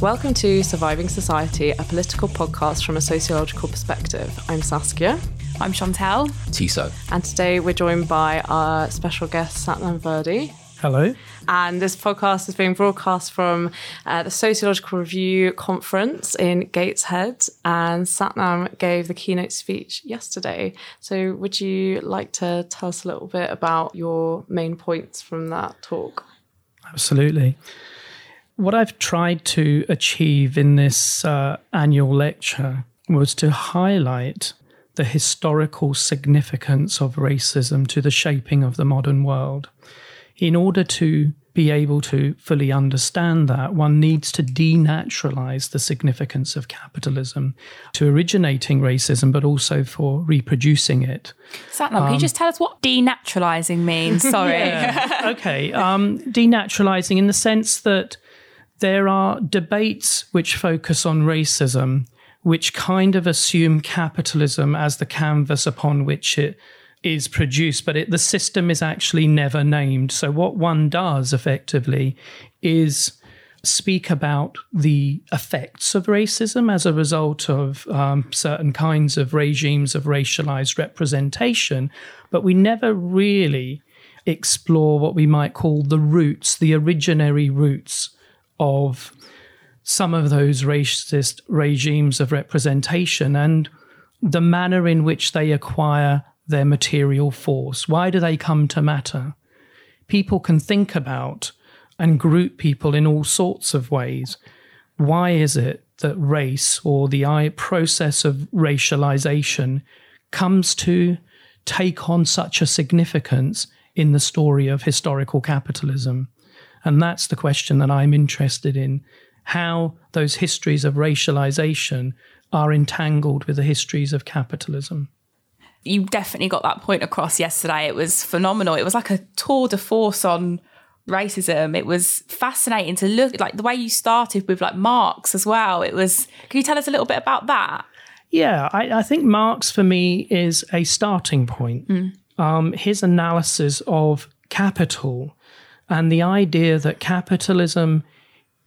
Welcome to Surviving Society, a political podcast from a sociological perspective. I'm Saskia. I'm Chantelle. Tissot. And today we're joined by our special guest, Satnam Virdee. Hello. And this podcast is being broadcast from uh, the Sociological Review Conference in Gateshead. And Satnam gave the keynote speech yesterday. So, would you like to tell us a little bit about your main points from that talk? Absolutely. What I've tried to achieve in this uh, annual lecture was to highlight the historical significance of racism to the shaping of the modern world in order to be able to fully understand that, one needs to denaturalize the significance of capitalism to originating racism, but also for reproducing it. Satnam, um, can you just tell us what denaturalizing means? Sorry. Yeah. okay. Um, denaturalizing in the sense that there are debates which focus on racism, which kind of assume capitalism as the canvas upon which it is produced, but it, the system is actually never named. So, what one does effectively is speak about the effects of racism as a result of um, certain kinds of regimes of racialized representation, but we never really explore what we might call the roots, the originary roots of some of those racist regimes of representation and the manner in which they acquire their material force? Why do they come to matter? People can think about and group people in all sorts of ways. Why is it that race or the process of racialization comes to take on such a significance in the story of historical capitalism? And that's the question that I'm interested in how those histories of racialization are entangled with the histories of capitalism you definitely got that point across yesterday. It was phenomenal. It was like a tour de force on racism. It was fascinating to look like the way you started with like Marx as well. It was. Can you tell us a little bit about that? Yeah, I, I think Marx for me is a starting point. Mm. Um, his analysis of capital and the idea that capitalism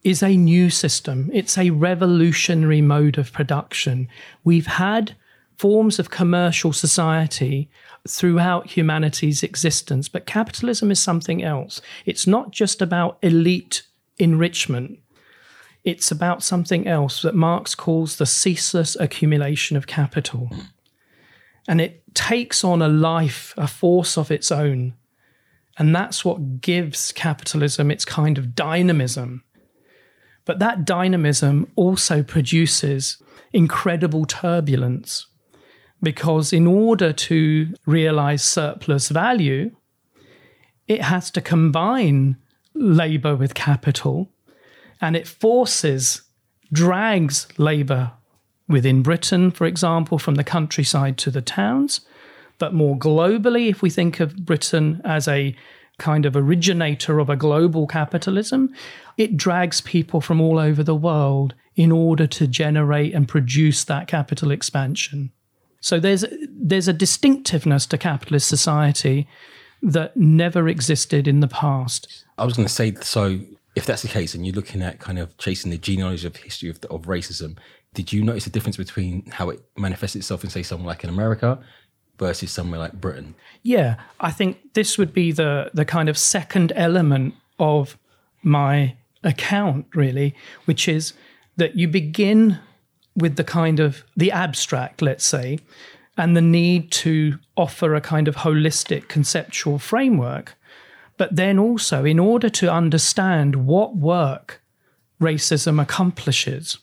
is a new system. It's a revolutionary mode of production. We've had forms of commercial society throughout humanity's existence. But capitalism is something else. It's not just about elite enrichment, it's about something else that Marx calls the ceaseless accumulation of capital. And it takes on a life, a force of its own. And that's what gives capitalism its kind of dynamism. But that dynamism also produces incredible turbulence because in order to realize surplus value, it has to combine labor with capital and it forces, drags labor within Britain, for example, from the countryside to the towns. But more globally, if we think of Britain as a kind of originator of a global capitalism, it drags people from all over the world in order to generate and produce that capital expansion. So there's there's a distinctiveness to capitalist society that never existed in the past. I was going to say so. If that's the case, and you're looking at kind of chasing the genealogy of history of, of racism, did you notice a difference between how it manifests itself in, say, somewhere like in America versus somewhere like Britain? Yeah, I think this would be the the kind of second element of my account, really, which is that you begin with the kind of the abstract, let's say, and the need to offer a kind of holistic conceptual framework. But then also, in order to understand what work racism accomplishes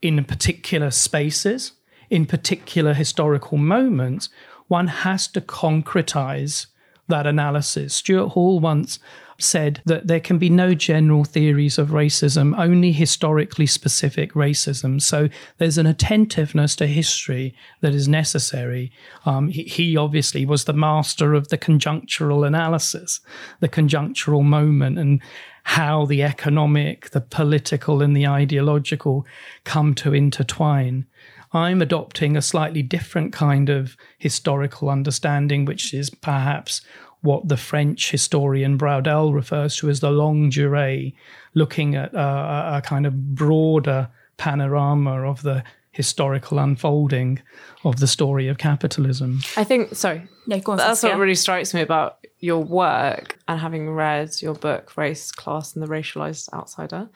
in particular spaces, in particular historical moments, one has to concretize that analysis. Stuart Hall once said that there can be no general theories of racism, only historically specific racism. So there's an attentiveness to history that is necessary. Um, he, he obviously was the master of the conjunctural analysis, the conjunctural moment, and how the economic, the political, and the ideological come to intertwine. I'm adopting a slightly different kind of historical understanding, which is perhaps what the French historian Braudel refers to as the longue durée, looking at a, a kind of broader panorama of the historical unfolding of the story of capitalism. I think, sorry, Yeah, go on. that's Saskia. what really strikes me about your work and having read your book, Race, Class, and the Racialized Outsider,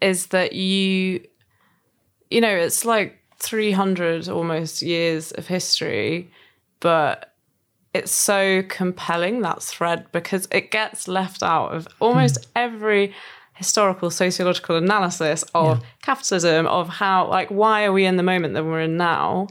is that you, you know, it's like 300 almost years of history, but it's so compelling that thread because it gets left out of almost hmm. every historical sociological analysis of capitalism of how like why are we in the moment that we're in now?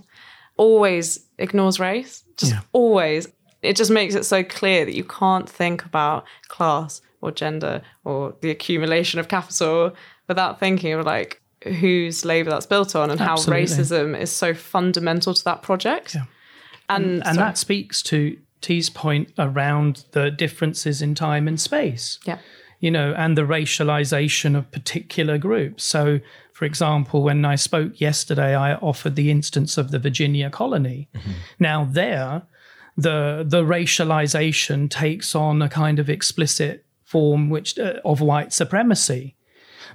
Always ignores race just Yeah. always. It just makes it so clear that you can't think about class or gender or the accumulation of capital without thinking of like whose labor that's built on and Absolutely. how racism is so fundamental to that project and, And sorry. that speaks to T's point around the differences in time and space. yeah you know, and the racialization of particular groups. So, for example, when I spoke yesterday, I offered the instance of the Virginia colony. Now, there, the the racialization takes on a kind of explicit form which uh, of white supremacy,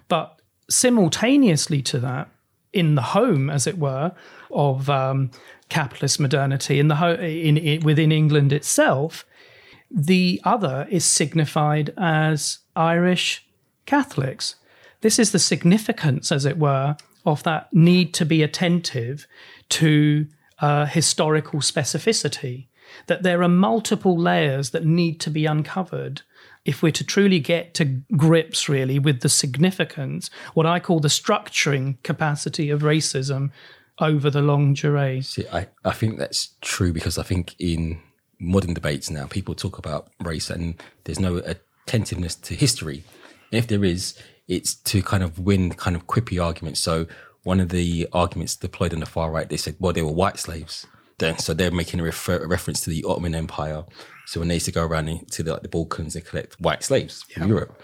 but simultaneously to that, in the home, as it were, of um, capitalist modernity in the ho- in, in within England itself, the other is signified as Irish Catholics. This is the significance, as it were, of that need to be attentive to uh, historical specificity, that there are multiple layers that need to be uncovered if we're to truly get to grips, really, with the significance, what I call the structuring capacity of racism over the longue durée. See, I, I think that's true because I think in modern debates now, people talk about race and there's no attentiveness to history. And if there is, it's to kind of win kind of quippy arguments. So one of the arguments deployed on the far right, they said, well, they were white slaves. Then, so they're making a, refer- a reference to the Ottoman Empire. So when they used to go around to the, like, the Balkans and collect white slaves from Europe,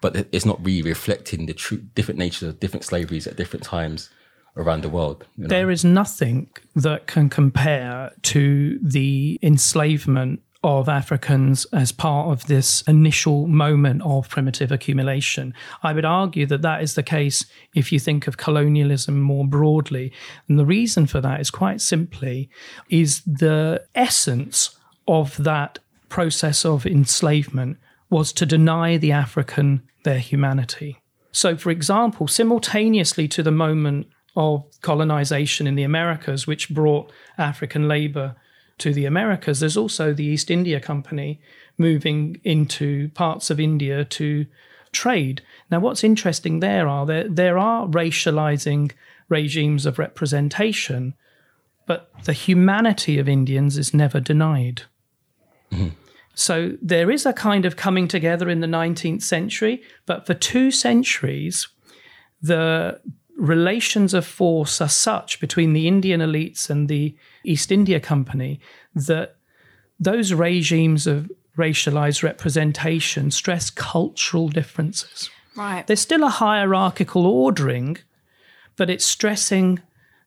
but it's not really reflecting the true different natures of different slaveries at different times around the world. you know? There is nothing that can compare to the enslavement of Africans as part of this initial moment of primitive accumulation. I would argue that that is the case if you think of colonialism more broadly. And the reason for that is quite simply is the essence of that process of enslavement was to deny the African their humanity. So, for example, simultaneously to the moment of colonization in the Americas, which brought African labor to the Americas, there's also the East India Company moving into parts of India to trade. Now, what's interesting there are there, there are racializing regimes of representation, but the humanity of Indians is never denied. Mm-hmm. So there is a kind of coming together in the 19th century, but for two centuries, the relations of force are such between the Indian elites and the East India Company that those regimes of racialized representation stress cultural differences. Right. There's still a hierarchical ordering, but it's stressing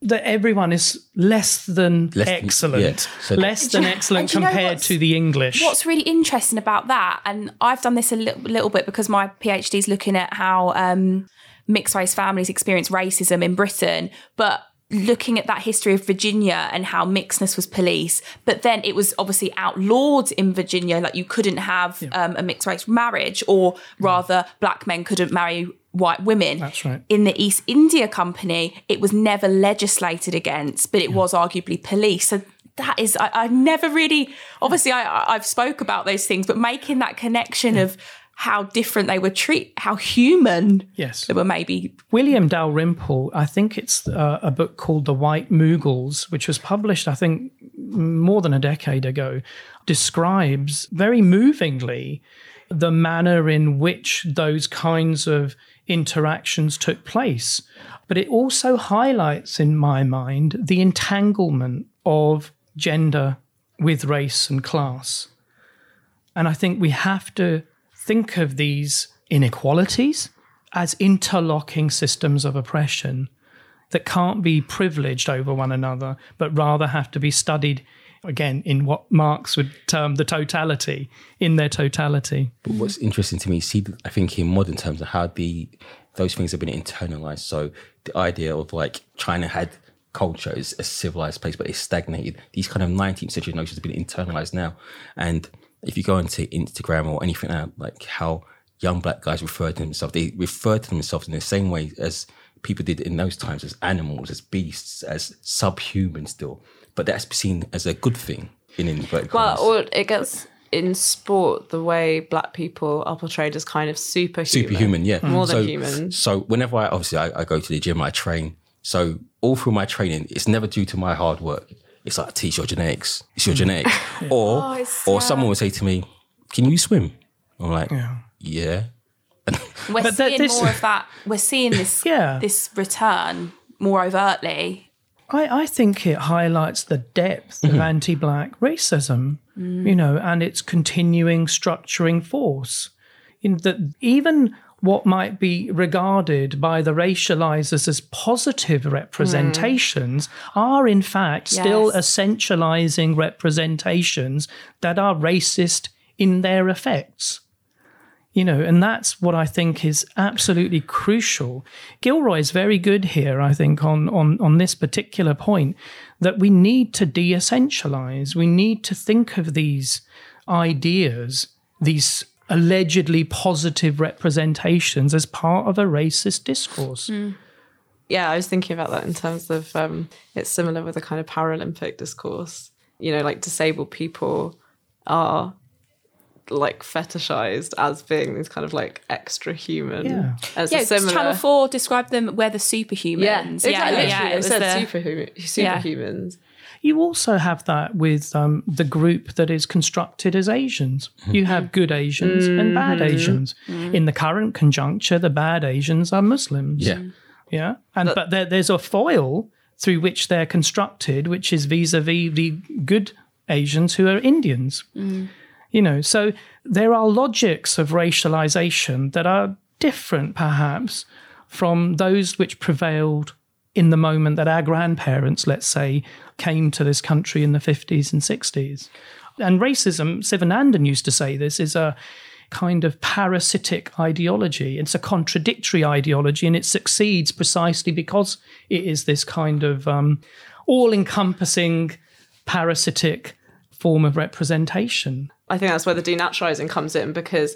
that everyone is less than Less than- excellent, yeah. So- less than excellent do you know compared to the English. What's really interesting about that, and I've done this a little, little bit because my PhD is looking at how um, mixed race families experience racism in Britain, but looking at that history of Virginia and how mixedness was policed, but then it was obviously outlawed in Virginia, like you couldn't have um, a mixed race marriage, or rather, black men couldn't marry white women. That's right. In the East India Company, it was never legislated against, but it was arguably policed. So that is, I, I never really, obviously, I, I- I've spoke about those things, but making that connection of how different they were treated, how human Yes. they were maybe. William Dalrymple, I think it's uh, a book called The White Mughals, which was published, I think, more than a decade ago, describes very movingly the manner in which those kinds of interactions took place. But it also highlights, in my mind, the entanglement of gender with race and class. And I think we have to think of these inequalities as interlocking systems of oppression that can't be privileged over one another, but rather have to be studied again in what Marx would term the totality, in their totality. But what's interesting to me, see, I think in modern terms of how the those things have been internalized. So the idea of like China had culture is a civilized place, but it's stagnated. These kind of 19th century notions have been internalized now. And if you go into Instagram or anything like how young black guys refer to themselves, they refer to themselves in the same way as people did in those times as animals, as beasts, as subhuman still. But that's seen as a good thing in inverted Well, commas. or it gets in sport the way black people are portrayed as kind of superhuman. superhuman, yeah, More than so, human. So whenever I obviously I, I go to the gym, I train. So all through my training, it's never due to my hard work. It's like, teach your genetics. It's your genetics. Or Oh, or sad. someone would say to me, "Can you swim?" I'm like, "Yeah." We're But that- seeing this- more of that. We're seeing this Yeah. this return more overtly. I, I think it highlights the depth of mm-hmm. anti black racism, mm. you know, and its continuing structuring force. In that even what might be regarded by the racializers as positive representations hmm. are in fact still essentializing representations that are racist in their effects. You know and that's what i think is absolutely crucial. Gilroy's very good here i think on on on this particular point that we need to de-essentialize. We need to think of these ideas these allegedly positive representations as part of a racist discourse Yeah, I was thinking about that in terms of um, it's similar with the kind of Paralympic discourse. You know, like disabled people are like fetishized as being these kind of like extra human. Yeah. As Yeah, similar. Channel Four described them. We're the superhumans. Yeah, exactly. yeah, yeah, it, it was said the- superhuman, Yeah. You also have that with um, the group that is constructed as Asians. Hmm. You have good Asians and bad mm-hmm. Asians. Mm-hmm. In the current conjuncture, the bad Asians are Muslims. Yeah. Yeah. And but, there, there's a foil through which they're constructed, which is vis-a-vis the good Asians who are Indians. Mm. You know, so there are logics of racialization that are different, perhaps, from those which prevailed in the moment that our grandparents, let's say, came to this country in the 50s and 60s. And racism, Sivanandan used to say this, is a kind of parasitic ideology. It's a contradictory ideology, and it succeeds precisely because it is this kind of um, all encompassing parasitic form of representation. I think that's where the denaturalizing comes in because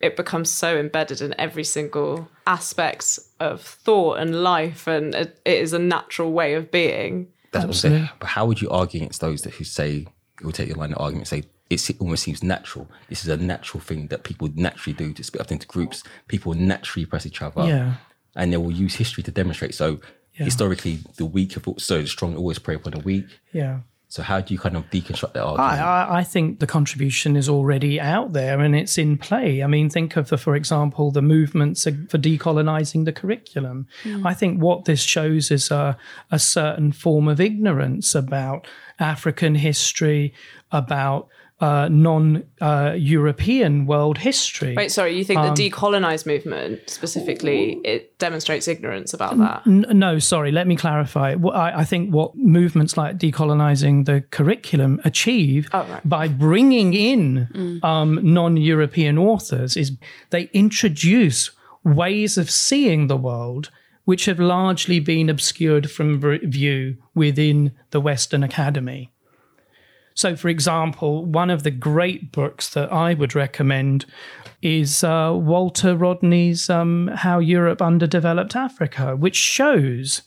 it becomes so embedded in every single aspect of thought and life, and it, it is a natural way of being. That's what I'm saying. But how would you argue against those that who say, who take your line of argument, say it almost seems natural. This is a natural thing that people naturally do to split up into groups. People naturally press each other, Yeah. and they will use history to demonstrate. So historically, the weak have so the strong always prey upon the weak. Yeah. So how do you kind of deconstruct that I, argument? I, I think the contribution is already out there and it's in play. I mean, think of the, for example, the movements for decolonizing the curriculum. Hmm. I think what this shows is a, a certain form of ignorance about African history, about uh, non uh, European world history. Wait, sorry, you think Um, the decolonized movement specifically it demonstrates ignorance about that? N- no, sorry, let me clarify. What I, I think what movements like decolonizing the curriculum achieve Oh, right. by bringing in um, non European authors is they introduce ways of seeing the world which have largely been obscured from view within the Western Academy. So, for example, one of the great books that I would recommend is uh, Walter Rodney's um, How Europe Underdeveloped Africa, which shows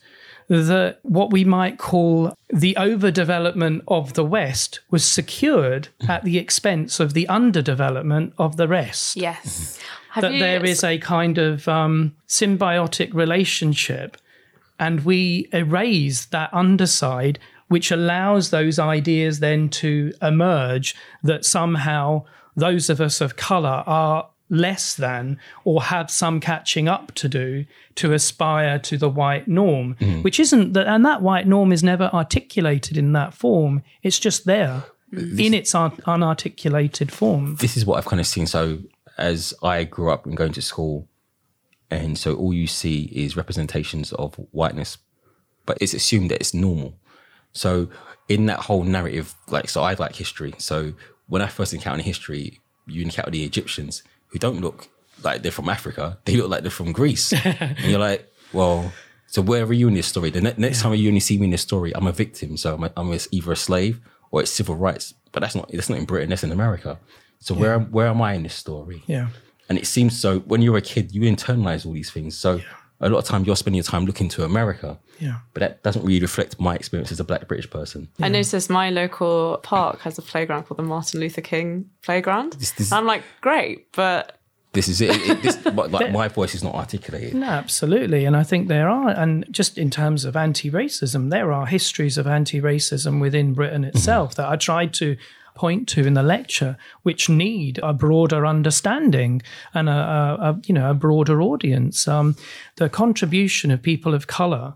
that what we might call the overdevelopment of the West was secured at the expense of the underdevelopment of the rest Yes. Have that there is a kind of um, symbiotic relationship, and we erase that underside, which allows those ideas then to emerge that somehow those of us of color are less than or have some catching up to do to aspire to the white norm mm-hmm. which isn't that and that white norm is never articulated in that form it's just there in its un- unarticulated form this is what I've kind of seen. So as I grew up and going to school, and so all you see is representations of whiteness, but it's assumed that it's normal. So in that whole narrative, like so I like history. So when I first encountered history, you encounter the Egyptians who don't look like they're from Africa. They look like they're from Greece. and you're like, well, so where are you in this story? The ne- next time you only see me in this story, I'm a victim. So I'm, a, I'm a, either a slave or it's civil rights. But that's not that's not in Britain. That's in America. So where where am I in this story? Yeah. And it seems so when you're a kid, you internalize all these things. So a lot of time you're spending your time looking to America. Yeah. But that doesn't really reflect my experience as a black British person. I noticed my local park has a playground called the Martin Luther King Playground. This- this- I'm like, great, but This is it. it, it this, but, like my voice is not articulated. No, absolutely. And I think there are, and just in terms of anti racism, there are histories of anti racism within Britain itself mm-hmm. that I tried to point to in the lecture, which need a broader understanding and a, a, a you know a broader audience. Um, the contribution of people of color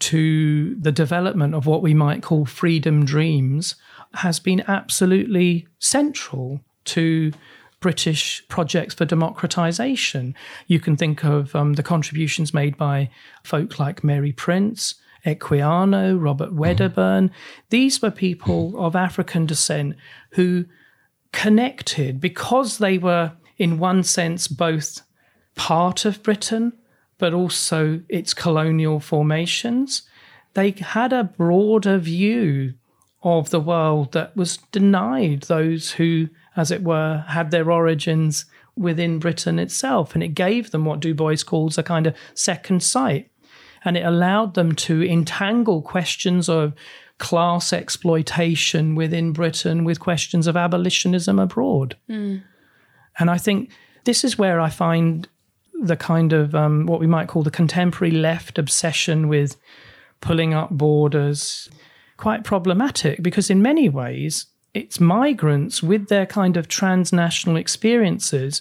to the development of what we might call freedom dreams has been absolutely central to British projects for democratization. You can think of um, the contributions made by folk like Mary Prince, Equiano, Robert mm-hmm. Wedderburn. These were people mm-hmm. of African descent who connected because they were, in one sense, both part of Britain, but also its colonial formations. They had a broader view of the world that was denied those who, as it were, had their origins within Britain itself. And it gave them what Du Bois calls a kind of second sight. And it allowed them to entangle questions of class exploitation within Britain with questions of abolitionism abroad. And I think this is where I find the kind of um, what we might call the contemporary left obsession with pulling up borders quite problematic because, in many ways, it's migrants with their kind of transnational experiences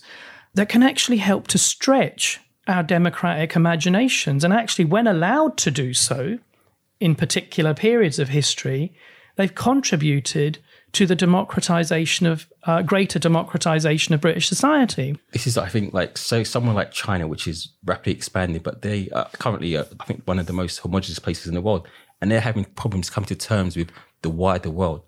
that can actually help to stretch our democratic imaginations. And actually, when allowed to do so in particular periods of history, they've contributed to the democratization of uh, greater democratization of British society. This is, I think, like so someone like China, which is rapidly expanding, but they are currently, uh, I think, one of the most homogenous places in the world, and they're having problems come to terms with the wider world.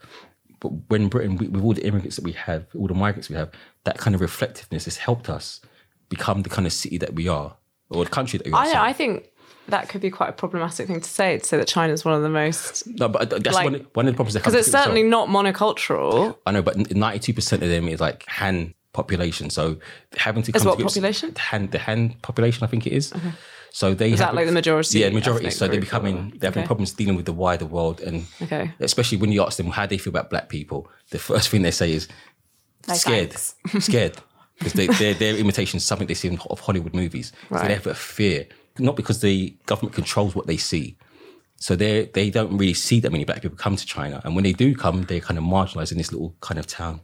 But when Britain, we- with all the immigrants that we have, all the migrants we have, that kind of reflectiveness has helped us become the kind of city that we are, or the country that we are. I, sorry. I think that could be quite a problematic thing to say to say that China is one of the most no, but uh, that's like- one, one of the problems because it's to well. certainly not monocultural. I know, but ninety-two percent of them is like Han population. So having to come Is to what grips- population? Han, the Han population, I think it is. So they Is that like the majority Yeah, majority. So they're becoming they're having okay. problems dealing with the wider world, and Okay. especially when you ask them how they feel about black people, the first thing they say is No scared, thanks. scared, because they, their their imitation is something they see in, of Hollywood movies. Right. So they have a fear, not because the government controls what they see. So they they don't really see that many black people come to China, and when they do come, they're kind of marginalized in this little kind of town.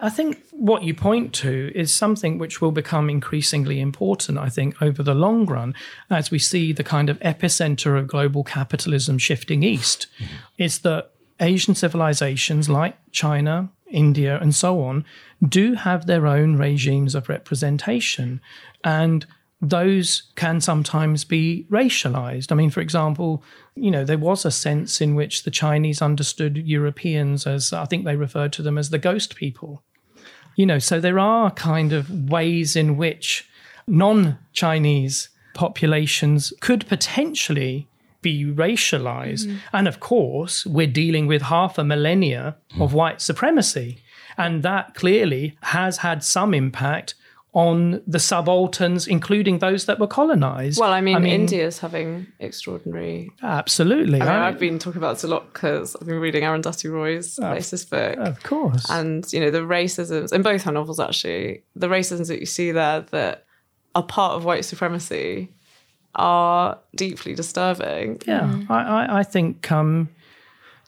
I think what you point to is something which will become increasingly important, I think, over the long run, as we see the kind of epicenter of global capitalism shifting east, mm-hmm. is that Asian civilizations like China, India, and so on do have their own regimes of representation. And those can sometimes be racialized. I mean, for example, you know, there was a sense in which the Chinese understood Europeans as, I think they referred to them as the ghost people. You know, so there are kind of ways in which non Chinese populations could potentially be racialized. Mm. And of course, we're dealing with half a millennia hmm. of white supremacy. And that clearly has had some impact on the subalterns, including those that were colonized. Well, I mean, India's having extraordinary. Absolutely. I mean, I- I've been talking about this a lot because I've been reading Arundhati Roy's latest book. of course. and you know the racisms in both her novels actually the racisms that you see there that are part of white supremacy are deeply disturbing Yeah, I, I, I think um,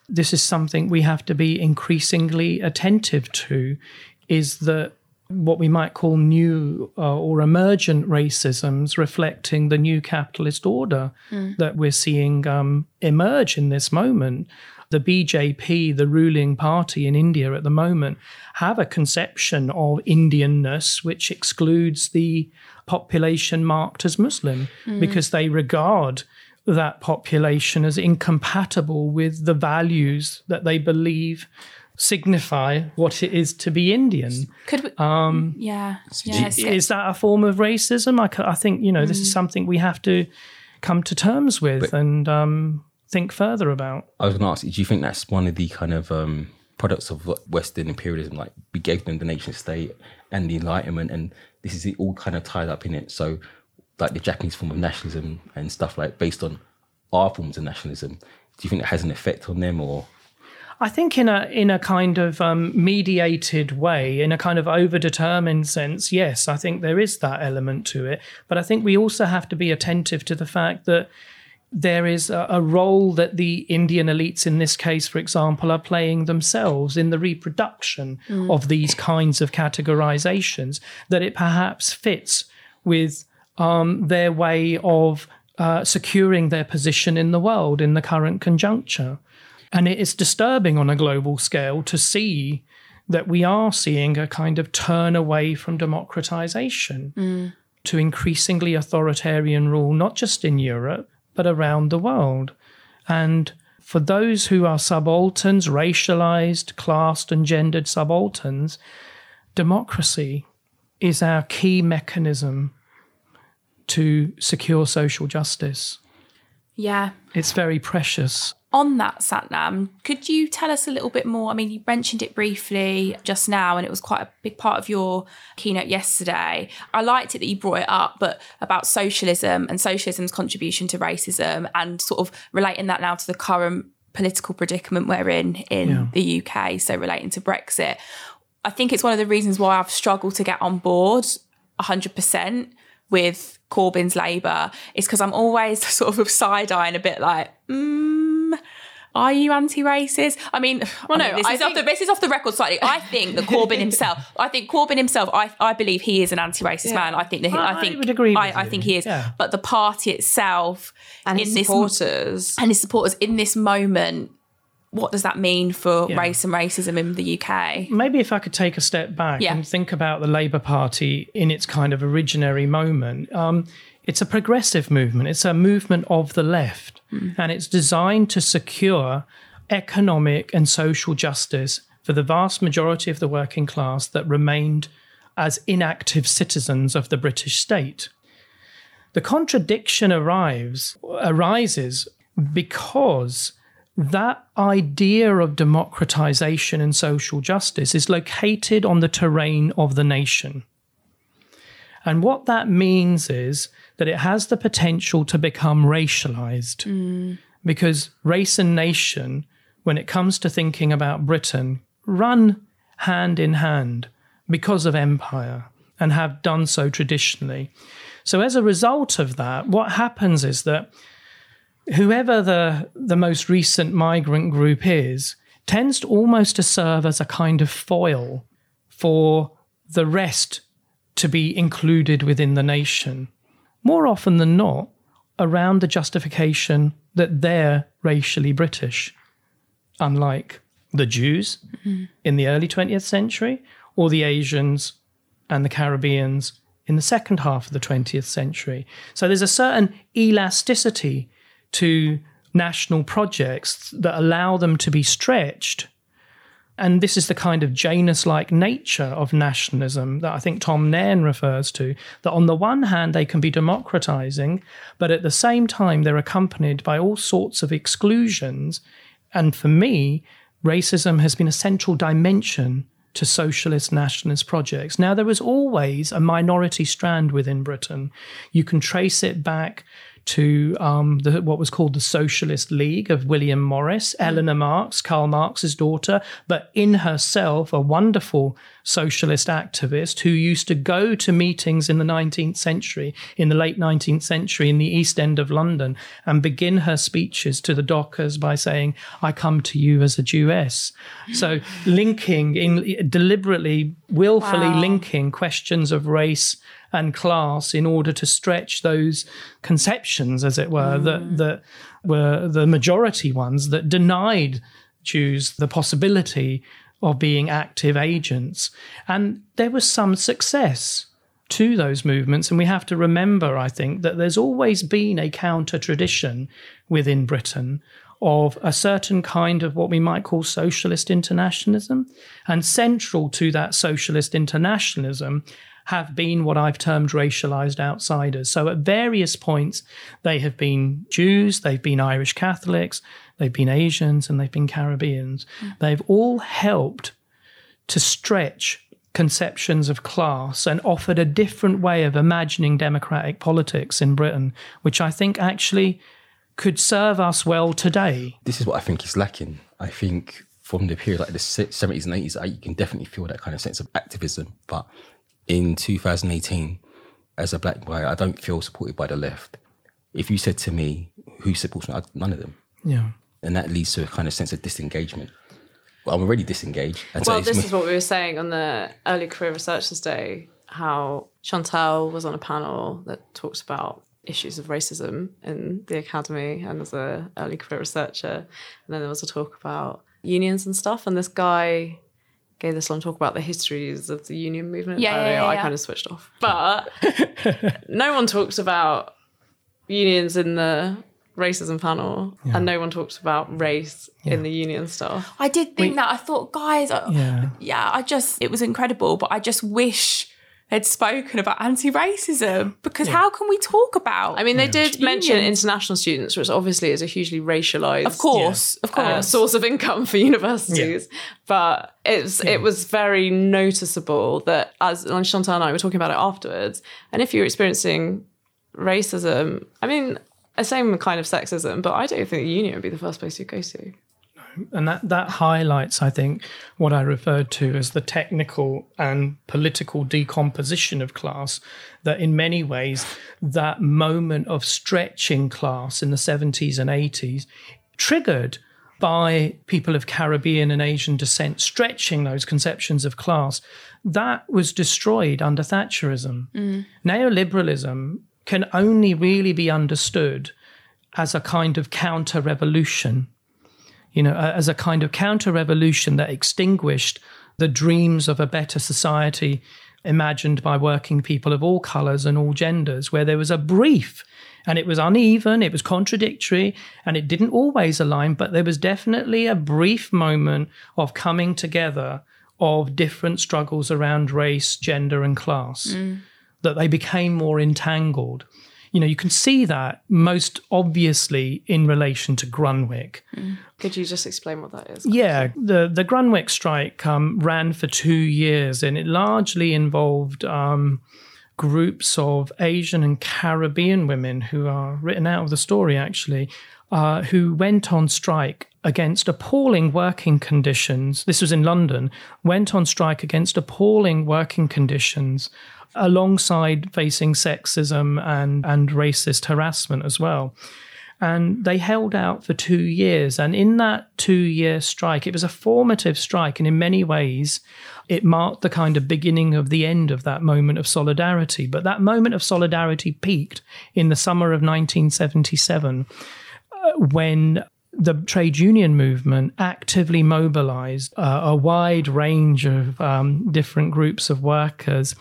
this is something we have to be increasingly attentive to. Is that what we might call new uh, or emergent racisms reflecting the new capitalist order that we're seeing um, emerge in this moment? The BJP, the ruling party in India at the moment, have a conception of Indianness which excludes the population marked as Muslim because they regard that population as incompatible with the values that they believe signify what it is to be Indian. Could we, um, yeah, yeah is that a form of racism? I, I think you know mm. this is mm. something we have to come to terms with but, and um, think further about. I was going to ask, you, do you think that's one of the kind of um, products of Western imperialism? Like we gave them the nation state and the Enlightenment, and this is all kind of tied up in it. So, like the Japanese form of nationalism and stuff like based on our forms of nationalism. Do you think it has an effect on them, or I think in a in a kind of um, mediated way, in a kind of overdetermined sense, yes, I think there is that element to it. But I think we also have to be attentive to the fact that there is a, a, role that the Indian elites, in this case, for example, are playing themselves in the reproduction mm. of these kinds of categorizations. That it perhaps fits with um, their way of uh, securing their position in the world in the current conjuncture. And it is disturbing on a global scale to see that we are seeing a kind of turn away from democratization mm. to increasingly authoritarian rule, not just in Europe, but around the world. And for those who are subalterns, racialized, classed, and gendered subalterns, democracy is our key mechanism to secure social justice. Yeah. It's very precious on that Satnam, could you tell us a little bit more? I mean, you mentioned it briefly just now, and it was quite a big part of your keynote yesterday. I liked it that you brought it up, but about socialism and socialism's contribution to racism, and sort of relating that now to the current political predicament we're in in yeah. the UK. So relating to Brexit, I think it's one of the reasons why I've struggled to get on board 100% with Corbyn's Labour is because I'm always sort of side eyeing a bit like, mm, are you anti-racist? I mean, well, no, I mean, this, I is think... off the, this is off the record slightly. I think that Corbyn himself, I think Corbyn himself, I, I believe he is an anti-racist yeah. man. I think that he, I, I think would agree. I, I, think he is. Yeah. But the party itself and his supporters and his supporters in this moment what does that mean for yeah. race and racism in the UK? Maybe if I could take a step back yeah. and think about the Labour Party in its kind of originary moment. Um, it's a progressive movement, it's a movement of the left, mm. and it's designed to secure economic and social justice for the vast majority of the working class that remained as inactive citizens of the British state. The contradiction arrives, arises because that idea of democratization and social justice is located on the terrain of the nation. And what that means is that it has the potential to become racialized. Mm. Because race and nation, when it comes to thinking about Britain, run hand in hand because of empire and have done so traditionally. So, as a result of that, what happens is that whoever the, the most recent migrant group is tends to almost to serve as a kind of foil for the rest to be included within the nation. More often than not, around the justification that they're racially British, unlike the Jews mm-hmm. in the early 20th century or the Asians and the Caribbeans in the second half of the 20th century. So there's a certain elasticity to national projects that allow them to be stretched. And this is the kind of Janus like nature of nationalism that I think Tom Nairn refers to. That on the one hand, they can be democratizing, but at the same time, they're accompanied by all sorts of exclusions. And for me, racism has been a central dimension to socialist nationalist projects. Now, there was always a minority strand within Britain. You can trace it back to um, the, what was called the Socialist League of William Morris, mm. Eleanor Marx, Karl Marx's daughter, but in herself a wonderful socialist activist who used to go to meetings in the 19th century, in the late 19th century, in the East End of London, and begin her speeches to the dockers by saying, I come to you as a Jewess. So linking, in, deliberately, willfully wow. linking questions of race and class in order to stretch those conceptions, as it were, mm. that, that were the majority ones that denied Jews the possibility of being active agents. And there was some success. to those movements. And we have to remember, I think, that there's always been a counter tradition within Britain of a certain kind of what we might call socialist internationalism. And central to that socialist internationalism have been what I've termed racialized outsiders. So at various points, they have been Jews, they've been Irish Catholics, they've been Asians, and they've been Caribbeans. Mm. They've all helped to stretch conceptions of class and offered a different way of imagining democratic politics in Britain, which I think actually could serve us well today. This is what I think is lacking. I think from the period like the 70s and 80s, you can definitely feel that kind of sense of activism. But in 2018, as a black guy, I don't feel supported by the left. If you said to me, who supports me? None of them. Yeah. And that leads to a kind of sense of disengagement. Well, I'm already disengaged. well, this is what we were saying on the early career researchers day, how Chantelle was on a panel that talks about issues of racism in the academy and as a early career researcher. And then there was a talk about unions and stuff. And this guy gave this long talk about the histories of the union movement. Yeah, I, yeah, yeah, I kind of switched off. But no one talks about unions in the racism panel and no one talks about race in the union stuff. I did think that. I thought, guys, uh, Yeah. yeah, I just, it was incredible, but I just wish they'd spoken about anti racism because how can we talk about I mean, they did mention international students, which obviously is a hugely racialized Of course, of course. uh, source of income for universities. But it's it was very noticeable that as and Chantelle and I were talking about it afterwards, and if you're experiencing racism, I mean, the same kind of sexism, but I don't think the union would be the first place you go to. And that, that highlights, I think, what I referred to as the technical and political decomposition of class. That in many ways, that moment of stretching class in the 70s and 80s triggered by people of Caribbean and Asian descent stretching those conceptions of class, that was destroyed under Thatcherism. Mm. Neoliberalism can only really be understood as a kind of counter revolution you know, as a kind of counter revolution that extinguished the dreams of a better society imagined by working people of all colors and all genders, where there was a brief and it was uneven, it was contradictory, and it didn't always align, but there was definitely a brief moment of coming together of different struggles around race, gender, and class, mm. that they became more entangled. You know, you can see that most obviously in relation to Grunwick. Could you just explain what that is? Yeah, the the Grunwick strike um, ran for two years, and it largely involved um, groups of Asian and Caribbean women who are written out of the story actually, uh, who went on strike against appalling working conditions. This was in London. Went on strike against appalling working conditions. Alongside facing sexism and, and racist harassment as well and they held out for two years. And in that two year strike, it was a formative strike. And in many ways, it marked the kind of beginning of the end of that moment of solidarity. But that moment of solidarity peaked in the summer of 1977 uh, when the trade union movement actively mobilized uh, a wide range of um, different groups of workers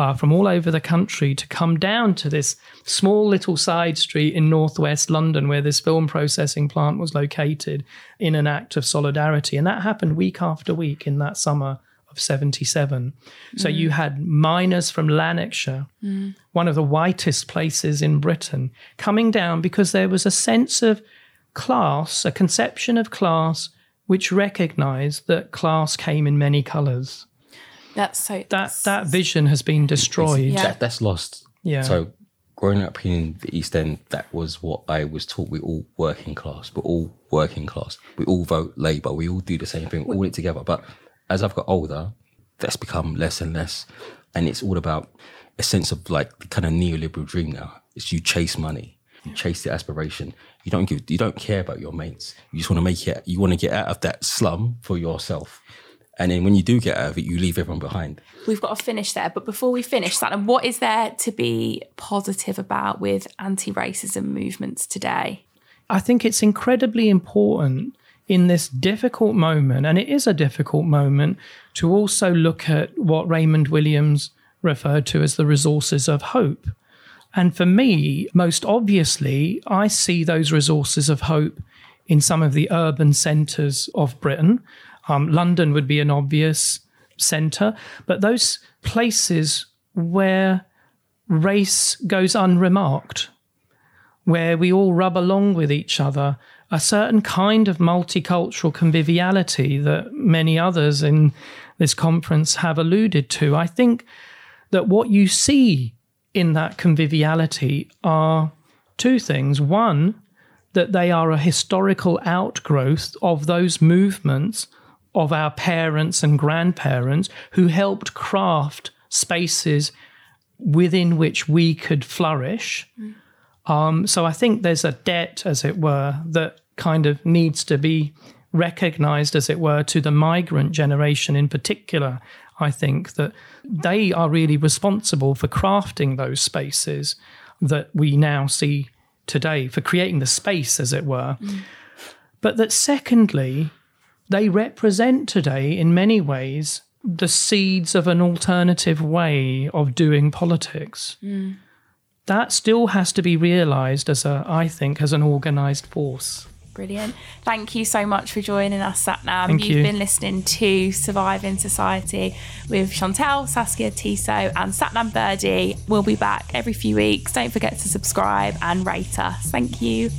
uh, from all over the country to come down to this small little side street in northwest London where this film processing plant was located in an act of solidarity. And that happened week after week in that summer of 77. So you had miners from Lanarkshire, one of the whitest places in Britain, coming down because there was a sense of class, a conception of class which recognized that class came in many colors. That's so. That that vision has been destroyed. Yeah. That, that's lost. Yeah. So growing up in the East End, that was what I was taught. We're all working class. We're all working class. We all vote Labour. We all do the same thing. All it together. But as I've got older, that's become less and less, and it's all about a sense of like the kind of neoliberal dream now. It's you chase money. You chase the aspiration. You don't give. You don't care about your mates. You just want to make it. You want to get out of that slum for yourself. And then when you do get out of it, you leave everyone behind. We've got to finish there. But before we finish, Satnam, what is there to be positive about with anti racism movements today? I think it's incredibly important in this difficult moment, and it is a difficult moment, to also look at what Raymond Williams referred to as the resources of hope. And for me, most obviously, I see those resources of hope in some of the urban centres of Britain. Um, London would be an obvious centre, but those places where race goes unremarked, where we all rub along with each other, a certain kind of multicultural conviviality that many others in this conference have alluded to. I think that what you see in that conviviality are two things. One, that they are a historical outgrowth of those movements of our parents and grandparents who helped craft spaces within which we could flourish. Mm. Um, so I think there's a debt, as it were, that kind of needs to be recognized, as it were, to the migrant generation in particular. I think that they are really responsible for crafting those spaces that we now see today, for creating the space, as it were. Mm. But that secondly, they represent today, in many ways, the seeds of an alternative way of doing politics. Mm. That still has to be realized as a, I think, as an organized force. Brilliant. Thank you so much for joining us, Satnam. Thank You've you. been listening to Surviving Society with Chantelle, Saskia Tissot, and Satnam Virdee. We'll be back every few weeks. Don't forget to subscribe and rate us. Thank you.